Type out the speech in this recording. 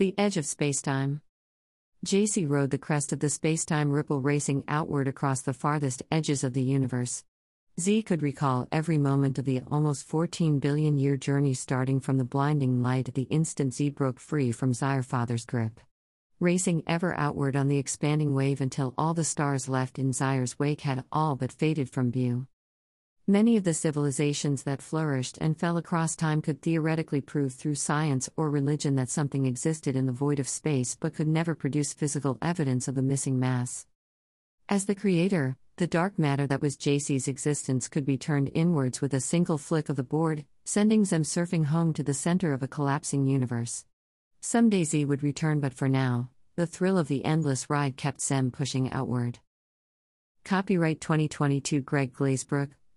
The edge of spacetime. JC rode the crest of the spacetime ripple racing outward across the farthest edges of the universe. Z could recall every moment of the almost 14 billion year journey starting from the blinding light at the instant Z broke free from Father's grip. Racing ever outward on the expanding wave until all the stars left in Zyr's wake had all but faded from view. Many of the civilizations that flourished and fell across time could theoretically prove through science or religion that something existed in the void of space but could never produce physical evidence of the missing mass. As the creator, the dark matter that was JC's existence could be turned inwards with a single flick of the board, sending Zem surfing home to the center of a collapsing universe. Someday Z would return, but for now, the thrill of the endless ride kept Zem pushing outward. Copyright 2022 Greg Glazebrook,